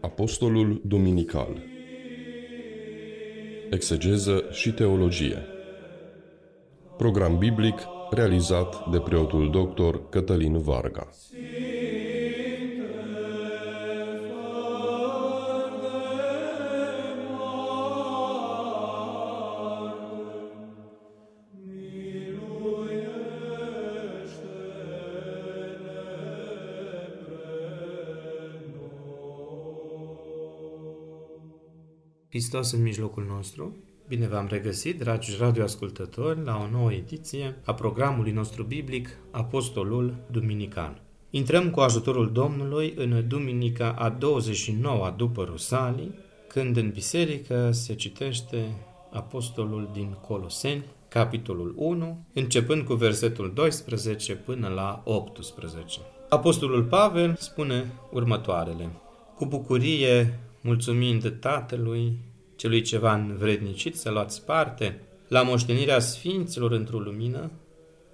Apostolul Duminical Exegeză și teologie Program biblic realizat de preotul doctor Cătălin Varga. Hristos în mijlocul nostru. Bine v-am regăsit, dragi radioascultători, la o nouă ediție a programului nostru biblic Apostolul Duminican. Intrăm cu ajutorul Domnului în duminica a 29-a după Rusalii, când în biserică se citește Apostolul din Coloseni, capitolul 1, începând cu versetul 12 până la 18. Apostolul Pavel spune următoarele. Cu bucurie, mulțumind Tatălui, celui ceva învrednicit să luați parte la moștenirea sfinților într-o lumină,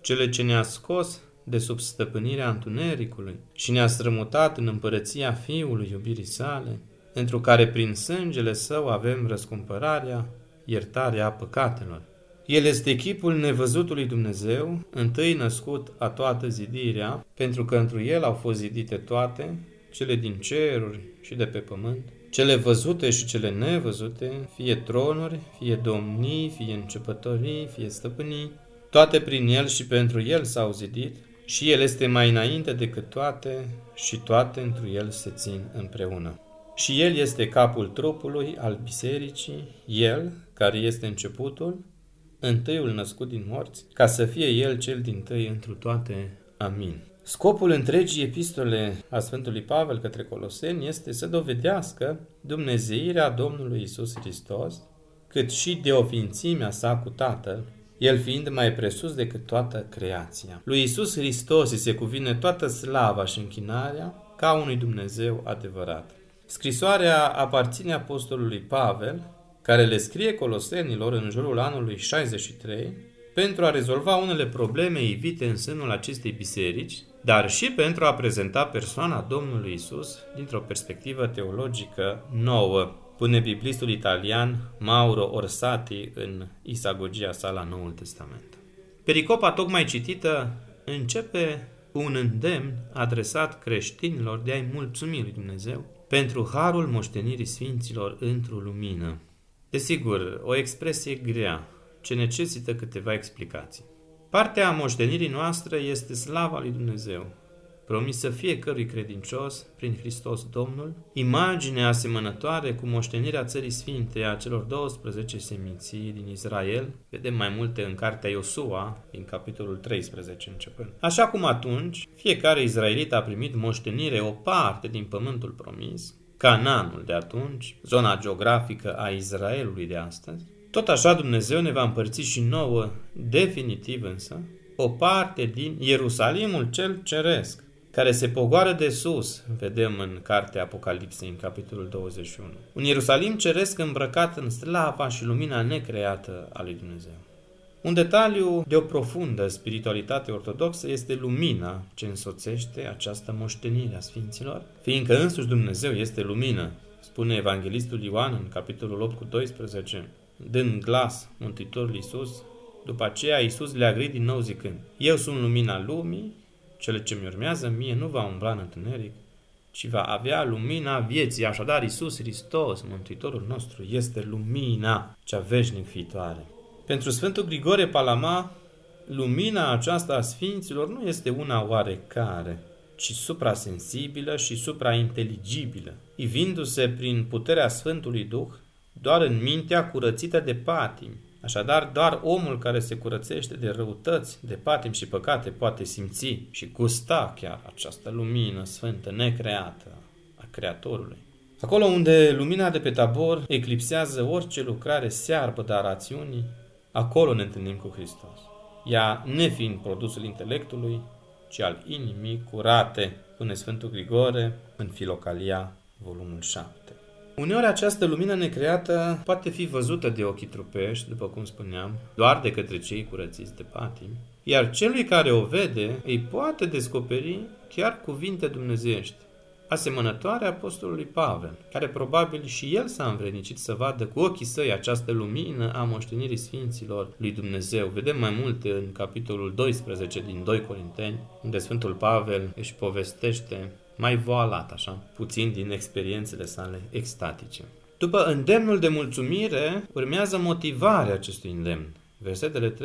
cele ce ne-a scos de sub stăpânirea întunericului și ne-a strămutat în împărăția Fiului iubirii sale, pentru care prin sângele său avem răscumpărarea, iertarea păcatelor. El este echipul nevăzutului Dumnezeu, întâi născut a toată zidirea, pentru că întru el au fost zidite toate, cele din ceruri și de pe pământ, cele văzute și cele nevăzute, fie tronuri, fie domnii, fie începătorii, fie stăpânii, toate prin El și pentru El s-au zidit și El este mai înainte decât toate și toate întru El se țin împreună. Și El este capul trupului al bisericii, El, care este începutul, întâiul născut din morți, ca să fie El cel din tâi întru toate. Amin. Scopul întregii epistole a Sfântului Pavel către Coloseni este să dovedească dumnezeirea Domnului Isus Hristos, cât și de ofințimea sa cu Tatăl, el fiind mai presus decât toată creația. Lui Isus Hristos îi se cuvine toată slava și închinarea ca unui Dumnezeu adevărat. Scrisoarea aparține apostolului Pavel, care le scrie colosenilor în jurul anului 63, pentru a rezolva unele probleme evite în sânul acestei biserici, dar și pentru a prezenta persoana Domnului Isus dintr-o perspectivă teologică nouă, pune biblistul italian Mauro Orsati în isagogia sa la Noul Testament. Pericopa tocmai citită începe cu un îndemn adresat creștinilor de a-i mulțumi lui Dumnezeu pentru harul moștenirii sfinților într-o lumină. Desigur, o expresie grea, ce necesită câteva explicații. Partea moștenirii noastre este slava lui Dumnezeu, promisă fiecărui credincios prin Hristos Domnul, imagine asemănătoare cu moștenirea țării sfinte a celor 12 seminții din Israel, vedem mai multe în cartea Iosua, din capitolul 13 începând. Așa cum atunci, fiecare izraelit a primit moștenire o parte din pământul promis, Cananul de atunci, zona geografică a Israelului de astăzi, tot așa Dumnezeu ne va împărți și nouă, definitiv însă, o parte din Ierusalimul cel ceresc, care se pogoară de sus, vedem în cartea Apocalipsei, în capitolul 21. Un Ierusalim ceresc îmbrăcat în slava și lumina necreată a lui Dumnezeu. Un detaliu de o profundă spiritualitate ortodoxă este lumina ce însoțește această moștenire a Sfinților, fiindcă însuși Dumnezeu este lumină, spune Evanghelistul Ioan în capitolul 8 cu 12, dând glas Mântuitorul Iisus, după aceea Iisus le-a grăit din nou zicând, Eu sunt lumina lumii, cele ce mi urmează mie nu va umbla în întuneric, ci va avea lumina vieții. Așadar, Iisus Hristos, Mântuitorul nostru, este lumina cea veșnic viitoare. Pentru Sfântul Grigore Palama, lumina aceasta a Sfinților nu este una oarecare, ci suprasensibilă și suprainteligibilă, ivindu-se prin puterea Sfântului Duh doar în mintea curățită de patim. Așadar, doar omul care se curățește de răutăți, de patim și păcate poate simți și gusta chiar această lumină sfântă, necreată a Creatorului. Acolo unde lumina de pe tabor eclipsează orice lucrare searbă de a rațiunii, acolo ne întâlnim cu Hristos. Ea nefiind produsul intelectului, ci al inimii curate, pune Sfântul Grigore în Filocalia, volumul 7. Uneori această lumină necreată poate fi văzută de ochii trupești, după cum spuneam, doar de către cei curățiți de patim, iar celui care o vede îi poate descoperi chiar cuvinte dumnezeiești. asemănătoare apostolului Pavel, care probabil și el s-a învrednicit să vadă cu ochii săi această lumină a moștenirii Sfinților lui Dumnezeu. Vedem mai multe în capitolul 12 din 2 Corinteni, unde Sfântul Pavel își povestește mai voalat, așa, puțin din experiențele sale extatice. După îndemnul de mulțumire, urmează motivarea acestui îndemn. Versetele 13-14,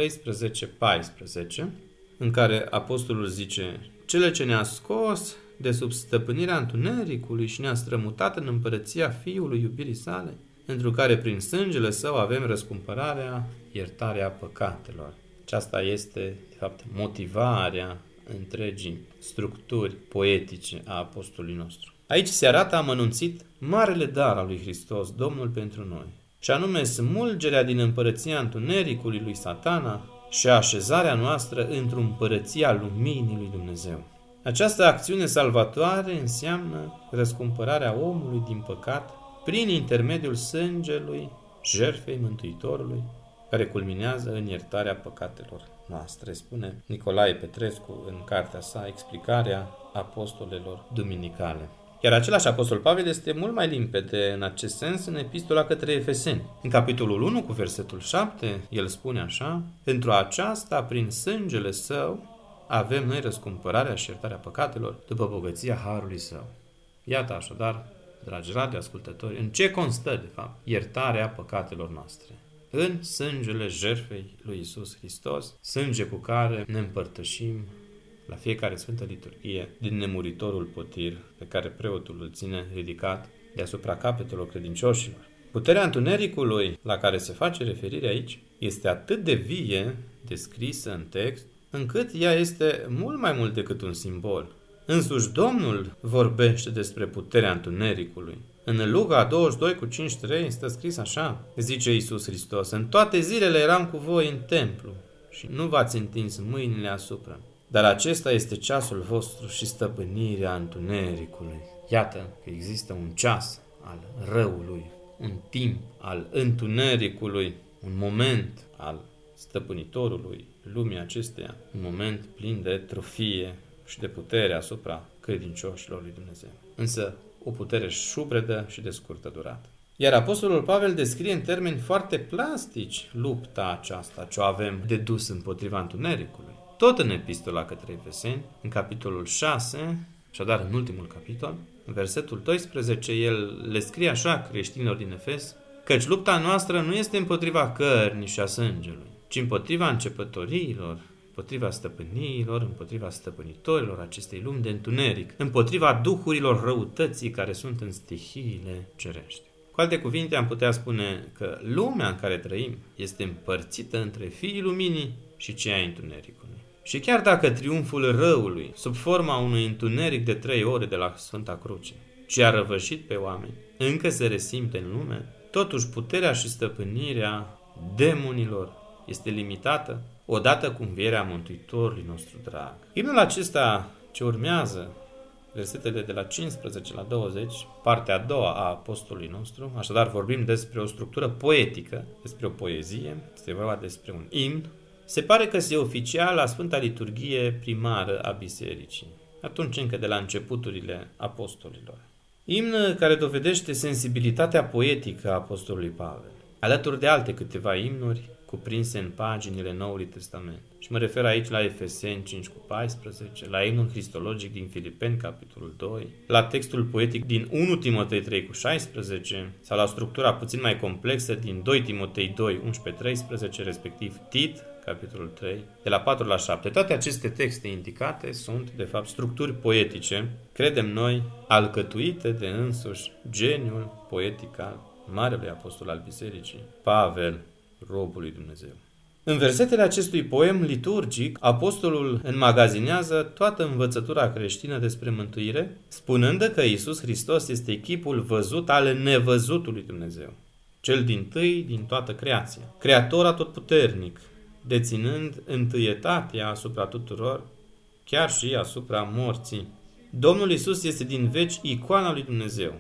în care apostolul zice Cele ce ne-a scos de sub stăpânirea întunericului și ne-a strămutat în împărăția Fiului iubirii sale, pentru care prin sângele său avem răscumpărarea, iertarea păcatelor. Aceasta este, de fapt, motivarea întregii structuri poetice a apostolului nostru. Aici se arată amănunțit marele dar al lui Hristos, Domnul pentru noi, și anume smulgerea din împărăția întunericului lui satana și așezarea noastră într-o împărăția luminii lui Dumnezeu. Această acțiune salvatoare înseamnă răscumpărarea omului din păcat prin intermediul sângelui jertfei Mântuitorului, care culminează în iertarea păcatelor noastre, spune Nicolae Petrescu în cartea sa Explicarea apostolelor duminicale. Iar același apostol Pavel este mult mai limpede în acest sens în epistola către Efeseni. În capitolul 1 cu versetul 7, el spune așa, Pentru aceasta, prin sângele său, avem noi răscumpărarea și iertarea păcatelor după bogăția Harului Său. Iată așadar, dragi ascultători, în ce constă, de fapt, iertarea păcatelor noastre? În sângele jertfei lui Isus Hristos, sânge cu care ne împărtășim la fiecare Sfântă Liturghie din nemuritorul potir pe care preotul îl ține ridicat deasupra capetelor credincioșilor. Puterea întunericului la care se face referire aici este atât de vie descrisă în text încât ea este mult mai mult decât un simbol. Însuși Domnul vorbește despre puterea întunericului. În Luca 22 cu 5.3 este scris așa, zice Iisus Hristos, În toate zilele eram cu voi în templu și nu v-ați întins mâinile asupra. Dar acesta este ceasul vostru și stăpânirea întunericului. Iată că există un ceas al răului, un timp al întunericului, un moment al stăpânitorului lumii acesteia, un moment plin de trofie și de putere asupra credincioșilor lui Dumnezeu. Însă o putere șubredă și de scurtă durată. Iar Apostolul Pavel descrie în termeni foarte plastici lupta aceasta ce o avem de dus împotriva întunericului. Tot în epistola către Efeseni, în capitolul 6, așadar în ultimul capitol, în versetul 12, el le scrie așa creștinilor din Efes, căci lupta noastră nu este împotriva cărnii și a sângelui, ci împotriva începătoriilor, împotriva stăpâniilor, împotriva stăpânitorilor acestei lumi de întuneric, împotriva duhurilor răutății care sunt în stihiile cerești. Cu alte cuvinte, am putea spune că lumea în care trăim este împărțită între fiii luminii și cei ai întunericului. Și chiar dacă triumful răului, sub forma unui întuneric de trei ore de la Sfânta Cruce, ce a răvășit pe oameni, încă se resimte în lume, totuși puterea și stăpânirea demonilor este limitată odată cu învierea Mântuitorului nostru drag. Imnul acesta ce urmează, versetele de la 15 la 20, partea a doua a apostolului nostru, așadar vorbim despre o structură poetică, despre o poezie, este vorba despre un imn, se pare că se oficial la Sfânta Liturghie primară a Bisericii, atunci încă de la începuturile apostolilor. Imn care dovedește sensibilitatea poetică a apostolului Pavel, alături de alte câteva imnuri cuprinse în paginile Noului Testament. Și mă refer aici la Efeseni 5 cu 14, la imnul cristologic din Filipeni, capitolul 2, la textul poetic din 1 Timotei 3 cu 16, sau la structura puțin mai complexă din 2 Timotei 2, 11-13, respectiv Tit, capitolul 3, de la 4 la 7. Toate aceste texte indicate sunt, de fapt, structuri poetice, credem noi, alcătuite de însuși geniul poetic al Marelui Apostol al Bisericii, Pavel, robul lui Dumnezeu. În versetele acestui poem liturgic, apostolul înmagazinează toată învățătura creștină despre mântuire, spunând că Isus Hristos este chipul văzut al nevăzutului Dumnezeu, cel din tâi din toată creația, creator atotputernic, deținând întâietatea asupra tuturor, chiar și asupra morții. Domnul Isus este din veci icoana lui Dumnezeu,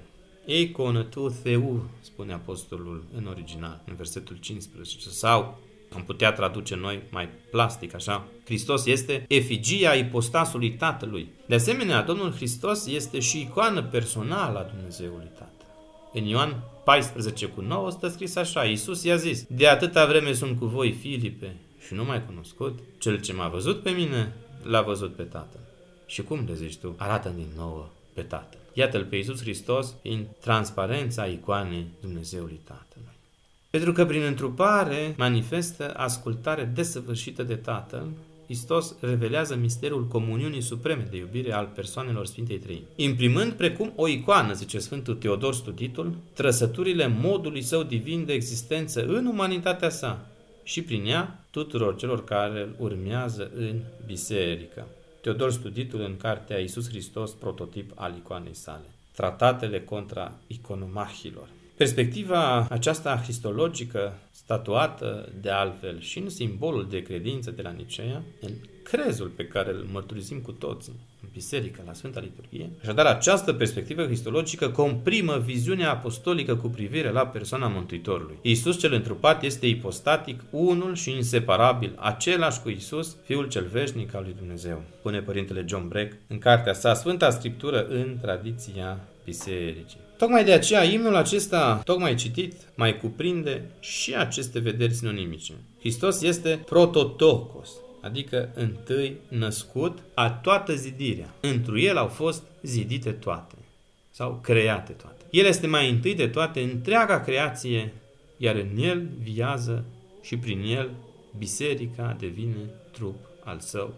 Eicon tu theu, spune apostolul în original, în versetul 15, sau Am putea traduce noi mai plastic, așa. Hristos este efigia ipostasului Tatălui. De asemenea, Domnul Hristos este și icoană personală a Dumnezeului Tatăl. În Ioan 14 cu 9 stă scris așa, Iisus i-a zis, De atâta vreme sunt cu voi, Filipe, și nu mai cunoscut, cel ce m-a văzut pe mine, l-a văzut pe Tatăl. Și cum le zici tu? Arată din nou pe Tatăl. Iată-L pe Iisus Hristos în transparența icoanei Dumnezeului Tatălui. Pentru că prin întrupare manifestă ascultare desăvârșită de Tatăl, Hristos revelează misterul comuniunii supreme de iubire al persoanelor Sfintei Trăimi. Imprimând precum o icoană, zice Sfântul Teodor Studitul, trăsăturile modului său divin de existență în umanitatea sa și prin ea tuturor celor care îl urmează în biserică. Teodor Studitul în cartea Iisus Hristos, prototip al icoanei sale. Tratatele contra iconomahilor. Perspectiva aceasta cristologică, statuată de altfel și în simbolul de credință de la Nicea, în crezul pe care îl mărturisim cu toții în biserică, la Sfânta Liturghie. Așadar, această perspectivă cristologică comprimă viziunea apostolică cu privire la persoana Mântuitorului. Iisus cel întrupat este ipostatic, unul și inseparabil, același cu Iisus, Fiul cel veșnic al lui Dumnezeu, pune Părintele John Breck în cartea sa Sfânta Scriptură în tradiția bisericii. Tocmai de aceea, imnul acesta, tocmai citit, mai cuprinde și aceste vederi sinonimice. Hristos este prototokos, adică întâi născut a toată zidirea. Întru el au fost zidite toate sau create toate. El este mai întâi de toate întreaga creație, iar în el viază și prin el biserica devine trup al său,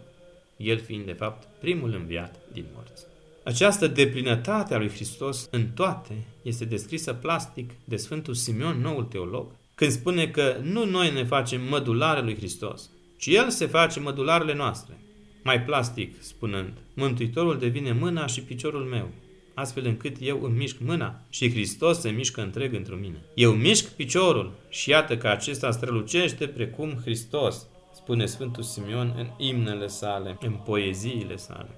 el fiind de fapt primul înviat din morți. Această deplinătate a lui Hristos în toate este descrisă plastic de Sfântul Simeon, noul teolog, când spune că nu noi ne facem mădulare lui Hristos, ci El se face mădularele noastre. Mai plastic, spunând, Mântuitorul devine mâna și piciorul meu, astfel încât eu îmi mișc mâna și Hristos se mișcă întreg într mine. Eu mișc piciorul și iată că acesta strălucește precum Hristos, spune Sfântul Simeon în imnele sale, în poeziile sale.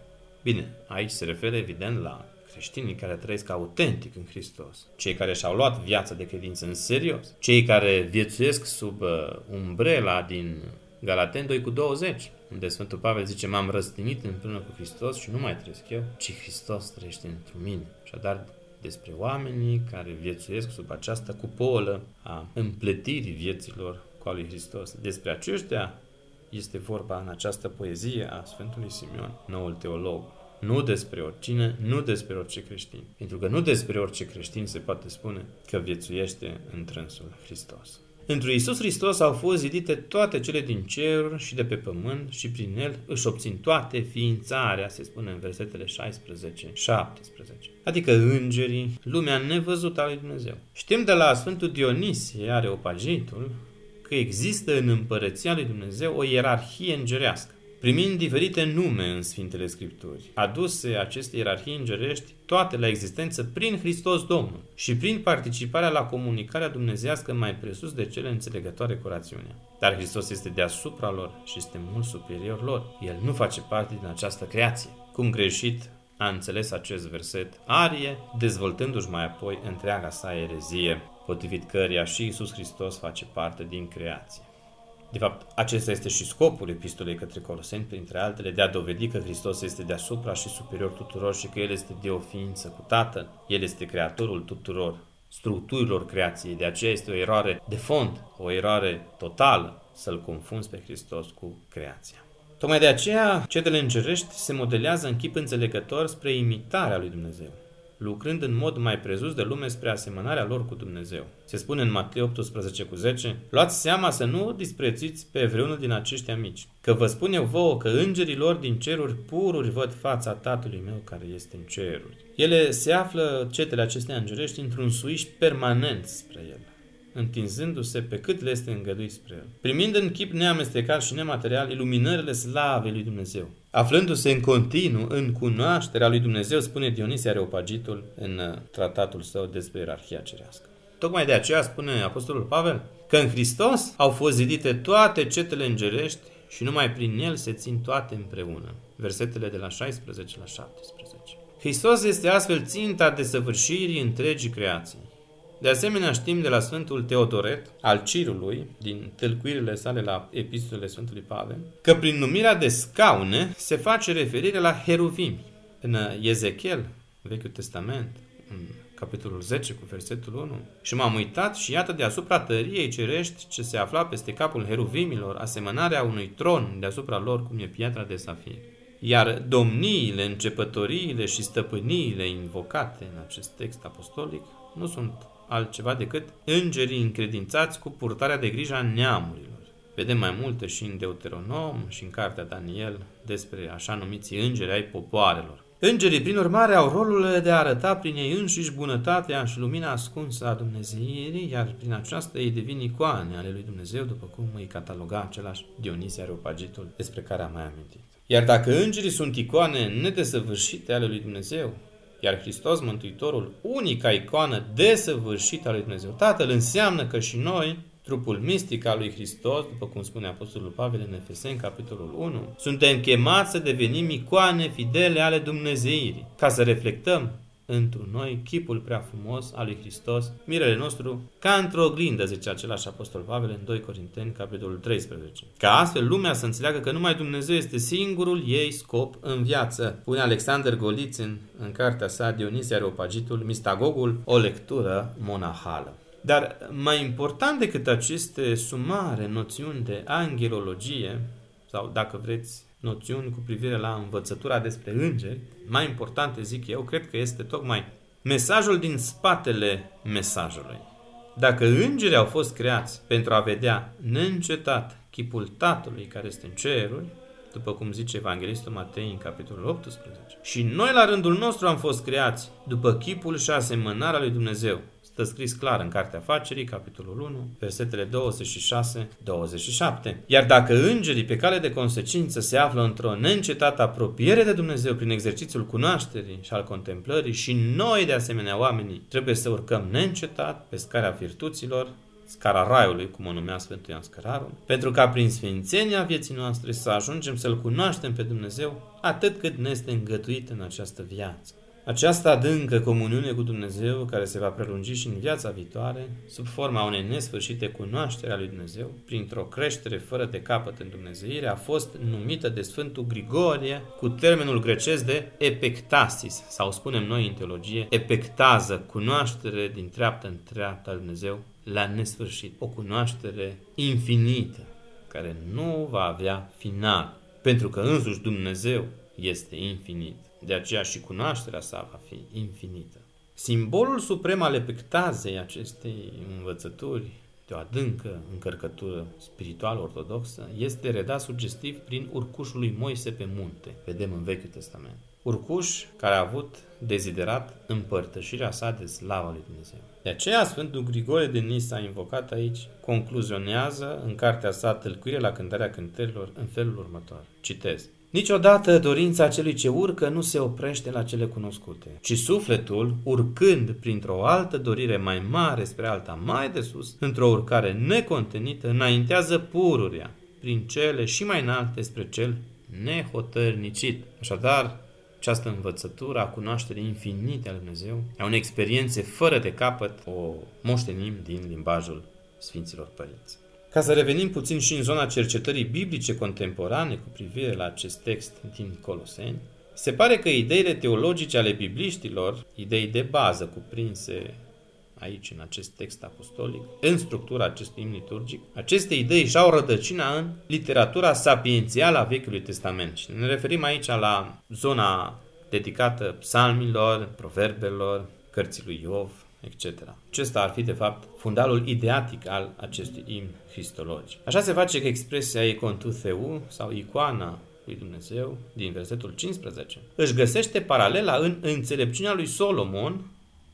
Bine, aici se referă evident la creștinii care trăiesc autentic în Hristos, cei care și-au luat viața de credință în serios, cei care viețuiesc sub uh, umbrela din Galaten 2 cu 20, unde Sfântul Pavel zice, m-am răstinit împreună cu Hristos și nu mai trăiesc eu, ci Hristos trăiește într mine. Așadar, despre oamenii care viețuiesc sub această cupolă a împletirii vieților cu a lui Hristos. Despre aceștia este vorba în această poezie a Sfântului Simeon, noul teolog. Nu despre oricine, nu despre orice creștin. Pentru că nu despre orice creștin se poate spune că viețuiește în trânsul Hristos. Într-un Iisus Hristos au fost zidite toate cele din cer și de pe pământ și prin El își obțin toate ființarea, se spune în versetele 16, 17. Adică îngerii, lumea nevăzută a lui Dumnezeu. Știm de la Sfântul Dionisie, Areopagitul, că există în împărăția lui Dumnezeu o ierarhie îngerească primind diferite nume în Sfintele Scripturi, aduse aceste ierarhii îngerești toate la existență prin Hristos Domnul și prin participarea la comunicarea dumnezească mai presus de cele înțelegătoare cu rațiunea. Dar Hristos este deasupra lor și este mult superior lor. El nu face parte din această creație. Cum greșit a înțeles acest verset Arie, dezvoltându-și mai apoi întreaga sa erezie, potrivit căreia și Isus Hristos face parte din creație. De fapt, acesta este și scopul epistolei către Coloseni, printre altele, de a dovedi că Hristos este deasupra și superior tuturor și că El este de o ființă cu Tatăl. El este creatorul tuturor structurilor creației. De aceea este o eroare de fond, o eroare totală să-L confunzi pe Hristos cu creația. Tocmai de aceea, cetele îngerești se modelează în chip înțelegător spre imitarea lui Dumnezeu lucrând în mod mai prezus de lume spre asemănarea lor cu Dumnezeu. Se spune în Matei 18 cu 10, Luați seama să nu disprețuiți pe vreunul din aceștia mici, că vă spun eu vouă că îngerii lor din ceruri pururi văd fața Tatălui meu care este în ceruri. Ele se află, cetele acestea îngerești, într-un suiș permanent spre el întinzându-se pe cât le este îngăduit spre el. Primind în chip neamestecat și nematerial iluminările slavei lui Dumnezeu. Aflându-se în continuu în cunoașterea lui Dumnezeu, spune Dionisia Areopagitul în uh, tratatul său despre ierarhia cerească. Tocmai de aceea spune Apostolul Pavel că în Hristos au fost zidite toate cetele îngerești și numai prin El se țin toate împreună. Versetele de la 16 la 17. Hristos este astfel ținta desăvârșirii întregii creații. De asemenea, știm de la Sfântul Teodoret, al Cirului, din tâlcuirile sale la epistolele Sfântului Pavel, că prin numirea de scaune se face referire la heruvimi. În Ezechiel, Vechiul Testament, în capitolul 10 cu versetul 1. Și m-am uitat și iată deasupra tăriei cerești ce se afla peste capul heruvimilor, asemănarea unui tron deasupra lor cum e piatra de safir. Iar domniile, începătoriile și stăpâniile invocate în acest text apostolic nu sunt altceva decât îngerii încredințați cu purtarea de grijă a neamurilor. Vedem mai multe și în Deuteronom și în cartea Daniel despre așa numiții îngeri ai popoarelor. Îngerii, prin urmare, au rolul de a arăta prin ei înșiși bunătatea și lumina ascunsă a Dumnezeirii, iar prin aceasta ei devin icoane ale lui Dumnezeu, după cum îi cataloga același Dionisia Areopagitul, despre care am mai amintit. Iar dacă îngerii sunt icoane nedesăvârșite ale lui Dumnezeu, iar Hristos Mântuitorul, unica icoană desăvârșită a lui Dumnezeu Tatăl, înseamnă că și noi, trupul mistic al lui Hristos, după cum spune Apostolul Pavel în Efeseni, capitolul 1, suntem chemați să devenim icoane fidele ale Dumnezeirii, ca să reflectăm într noi chipul prea frumos al lui Hristos, mirele nostru, ca într-o oglindă, zice același Apostol Pavel în 2 Corinteni, capitolul 13. Ca astfel lumea să înțeleagă că numai Dumnezeu este singurul ei scop în viață. Pune Alexander Golițin în cartea sa Dionisia Areopagitul, Mistagogul, o lectură monahală. Dar mai important decât aceste sumare noțiuni de angelologie, sau dacă vreți, noțiuni cu privire la învățătura despre îngeri, mai importante, zic eu, cred că este tocmai mesajul din spatele mesajului. Dacă îngerii au fost creați pentru a vedea neîncetat chipul Tatălui care este în ceruri, după cum zice Evanghelistul Matei în capitolul 18, și noi la rândul nostru am fost creați după chipul și asemănarea lui Dumnezeu, Stă scris clar în Cartea Facerii, capitolul 1, versetele 26-27. Iar dacă îngerii pe cale de consecință se află într-o neîncetată apropiere de Dumnezeu prin exercițiul cunoașterii și al contemplării și noi, de asemenea oamenii, trebuie să urcăm neîncetat pe scara virtuților, scara raiului, cum o numea Sfântul Ioan Scărarul, pentru ca prin sfințenia vieții noastre să ajungem să-L cunoaștem pe Dumnezeu atât cât ne este îngătuit în această viață. Această adâncă comuniune cu Dumnezeu, care se va prelungi și în viața viitoare, sub forma unei nesfârșite cunoaștere a lui Dumnezeu, printr-o creștere fără de capăt în Dumnezeire, a fost numită de Sfântul Grigorie cu termenul grecesc de epectasis, sau spunem noi în teologie, epectază, cunoaștere din treaptă în treaptă a lui Dumnezeu la nesfârșit, o cunoaștere infinită, care nu va avea final, pentru că însuși Dumnezeu este infinit. De aceea și cunoașterea sa va fi infinită. Simbolul suprem al epectazei acestei învățături de o adâncă încărcătură spirituală ortodoxă este redat sugestiv prin urcușul lui Moise pe munte, vedem în Vechiul Testament. Urcuș care a avut deziderat împărtășirea sa de slava lui Dumnezeu. De aceea Sfântul Grigore de Nisa, invocat aici, concluzionează în cartea sa Tâlcuire la cântarea cântărilor în felul următor. Citez. Niciodată dorința celui ce urcă nu se oprește la cele cunoscute, ci sufletul, urcând printr-o altă dorire mai mare spre alta mai de sus, într-o urcare necontenită, înaintează pururia prin cele și mai înalte spre cel nehotărnicit. Așadar, această învățătură a cunoașterii infinite al Dumnezeu, a unei experiențe fără de capăt, o moștenim din limbajul Sfinților Părinți. Ca să revenim puțin și în zona cercetării biblice contemporane cu privire la acest text din Coloseni, se pare că ideile teologice ale bibliștilor, idei de bază cuprinse aici în acest text apostolic, în structura acestui imn liturgic, aceste idei și-au rădăcina în literatura sapiențială a Vechiului Testament. Și ne referim aici la zona dedicată psalmilor, proverbelor, cărții lui Iov, etc. Acesta ar fi, de fapt, fundalul ideatic al acestui imn cristologic. Așa se face că expresia Theu sau icoana lui Dumnezeu din versetul 15 își găsește paralela în înțelepciunea lui Solomon,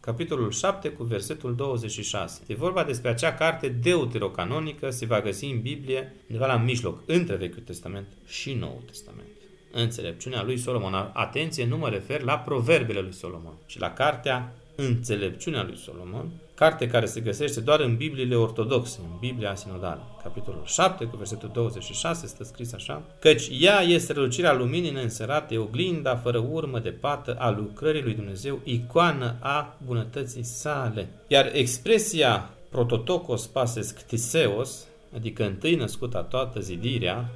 capitolul 7 cu versetul 26. E vorba despre acea carte deuterocanonică, se va găsi în Biblie undeva la mijloc, între Vechiul Testament și Noul Testament. Înțelepciunea lui Solomon. Atenție, nu mă refer la proverbele lui Solomon, ci la cartea Înțelepciunea lui Solomon, carte care se găsește doar în Bibliile ortodoxe, în Biblia sinodală. Capitolul 7, cu versetul 26, stă scris așa, căci ea este rălucirea luminii neînsărate, oglinda fără urmă de pată a lucrării lui Dumnezeu, icoană a bunătății sale. Iar expresia prototokos pases ctiseos, adică întâi născuta toată zidirea,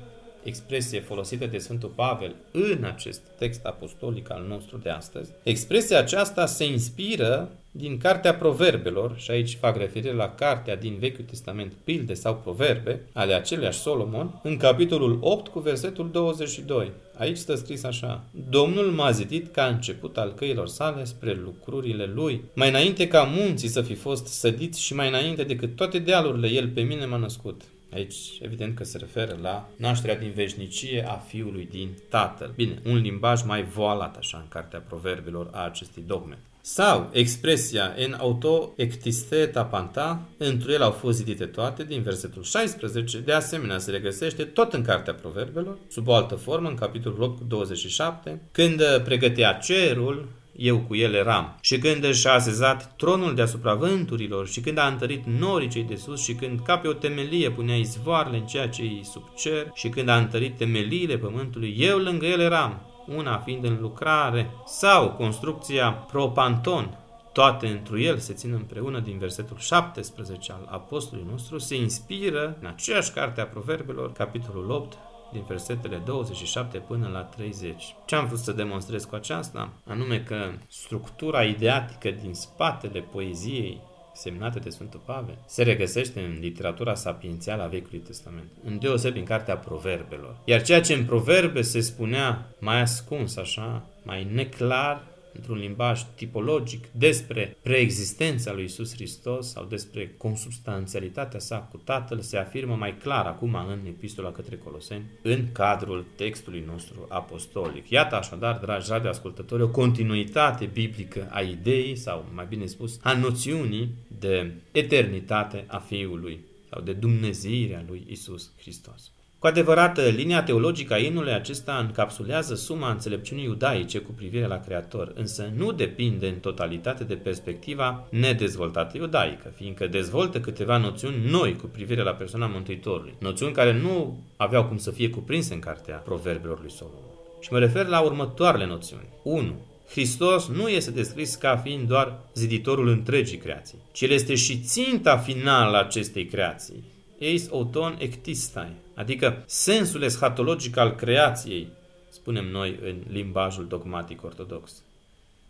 expresie folosită de Sfântul Pavel în acest text apostolic al nostru de astăzi, expresia aceasta se inspiră din Cartea Proverbelor, și aici fac referire la cartea din Vechiul Testament, pilde sau proverbe, ale aceluiași Solomon, în capitolul 8 cu versetul 22. Aici stă scris așa, Domnul m-a zidit ca început al căilor sale spre lucrurile lui. Mai înainte ca munții să fi fost sădiți și mai înainte decât toate dealurile, el pe mine m-a născut. Aici, evident că se referă la nașterea din veșnicie a fiului din tatăl. Bine, un limbaj mai voalat așa în cartea proverbelor a acestei dogme. Sau expresia în auto ectiste tapanta, într el au fost zidite toate, din versetul 16, de asemenea se regăsește tot în Cartea Proverbelor, sub o altă formă, în capitolul 8 cu 27, când pregătea cerul, eu cu el eram. Și când își a asezat tronul deasupra vânturilor și când a întărit norii cei de sus și când ca pe o temelie punea izvoarele în ceea ce e sub cer și când a întărit temeliile pământului, eu lângă el eram una fiind în lucrare, sau construcția propanton, toate întru el se țin împreună din versetul 17 al apostolului nostru, se inspiră în aceeași carte a proverbelor, capitolul 8, din versetele 27 până la 30. Ce am vrut să demonstrez cu aceasta? Anume că structura ideatică din spatele poeziei semnate de Sfântul Pavel, se regăsește în literatura sapiențială a Vechiului Testament, în deosebi în cartea Proverbelor. Iar ceea ce în Proverbe se spunea mai ascuns așa, mai neclar, într-un limbaj tipologic despre preexistența lui Isus Hristos sau despre consubstanțialitatea sa cu Tatăl se afirmă mai clar acum în Epistola către Coloseni, în cadrul textului nostru apostolic. Iată așadar, dragi radioascultători, o continuitate biblică a ideii sau, mai bine spus, a noțiunii de eternitate a Fiului sau de Dumnezeirea lui Isus Hristos. Cu adevărat, linia teologică a inului acesta încapsulează suma înțelepciunii iudaice cu privire la Creator, însă nu depinde în totalitate de perspectiva nedezvoltată iudaică, fiindcă dezvoltă câteva noțiuni noi cu privire la persoana Mântuitorului, noțiuni care nu aveau cum să fie cuprinse în cartea Proverbelor lui Solomon. Și mă refer la următoarele noțiuni. 1. Hristos nu este descris ca fiind doar ziditorul întregii creații, ci El este și ținta finală a acestei creații. Eis auton ectistai, adică sensul eschatologic al creației, spunem noi în limbajul dogmatic ortodox.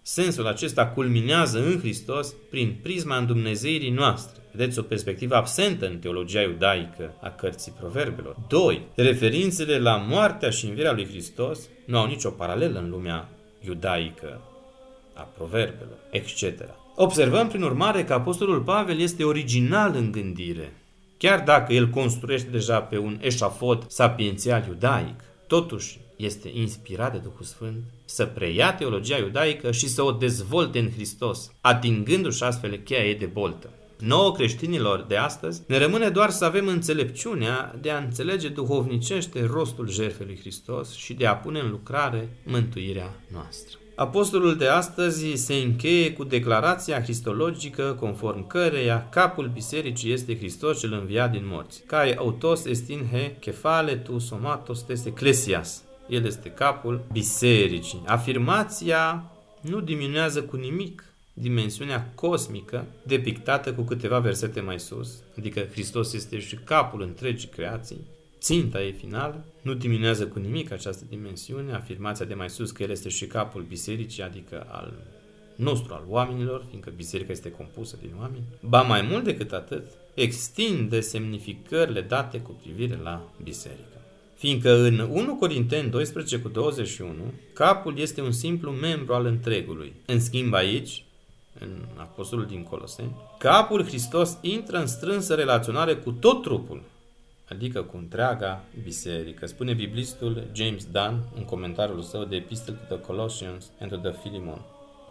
Sensul acesta culminează în Hristos prin prisma îndumnezeirii noastre. Vedeți o perspectivă absentă în teologia iudaică a cărții proverbelor. 2. Referințele la moartea și învierea lui Hristos nu au nicio paralelă în lumea iudaică a proverbelor, etc. Observăm prin urmare că Apostolul Pavel este original în gândire. Chiar dacă el construiește deja pe un eșafod sapiențial iudaic, totuși este inspirat de Duhul Sfânt să preia teologia iudaică și să o dezvolte în Hristos, atingându-și astfel cheia ei de boltă. Nouă creștinilor de astăzi ne rămâne doar să avem înțelepciunea de a înțelege duhovnicește rostul jertfei lui Hristos și de a pune în lucrare mântuirea noastră. Apostolul de astăzi se încheie cu declarația cristologică conform căreia capul bisericii este Hristos cel înviat din morți. Cae autos estin he kefale tu somatos tes ecclesias. El este capul bisericii. Afirmația nu diminuează cu nimic dimensiunea cosmică depictată cu câteva versete mai sus, adică Hristos este și capul întregii creații, ținta ei finală, nu diminuează cu nimic această dimensiune, afirmația de mai sus că El este și capul bisericii, adică al nostru, al oamenilor, fiindcă biserica este compusă din oameni. Ba mai mult decât atât, extinde semnificările date cu privire la biserică. Fiindcă în 1 Corinteni 12 cu 21, capul este un simplu membru al întregului. În schimb aici, în Apostolul din Coloseni, capul Hristos intră în strânsă relaționare cu tot trupul, adică cu întreaga biserică. Spune biblistul James Dunn în comentariul său de Epistle to the Colossians and to the Philemon,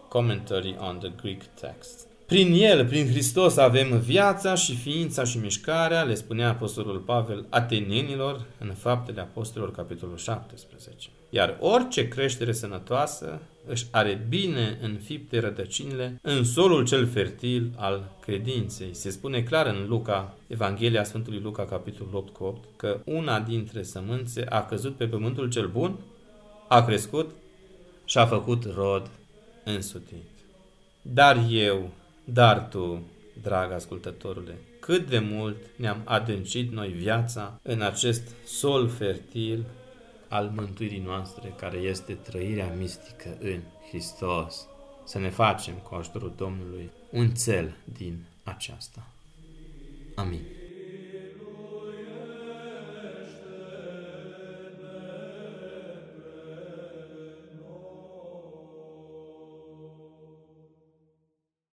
Commentary on the Greek Text. Prin El, prin Hristos, avem viața și ființa și mișcarea, le spunea Apostolul Pavel atenenilor în Faptele Apostolilor, capitolul 17. Iar orice creștere sănătoasă își are bine înfipte rădăcinile în solul cel fertil al credinței. Se spune clar în Luca, Evanghelia Sfântului Luca, capitolul 8 cu 8, că una dintre sămânțe a căzut pe pământul cel bun, a crescut și a făcut rod însutit. Dar eu, dar tu, drag ascultătorule, cât de mult ne-am adâncit noi viața în acest sol fertil al mântuirii noastre, care este trăirea mistică în Hristos. Să ne facem, cu ajutorul Domnului, un cel din aceasta. Amin.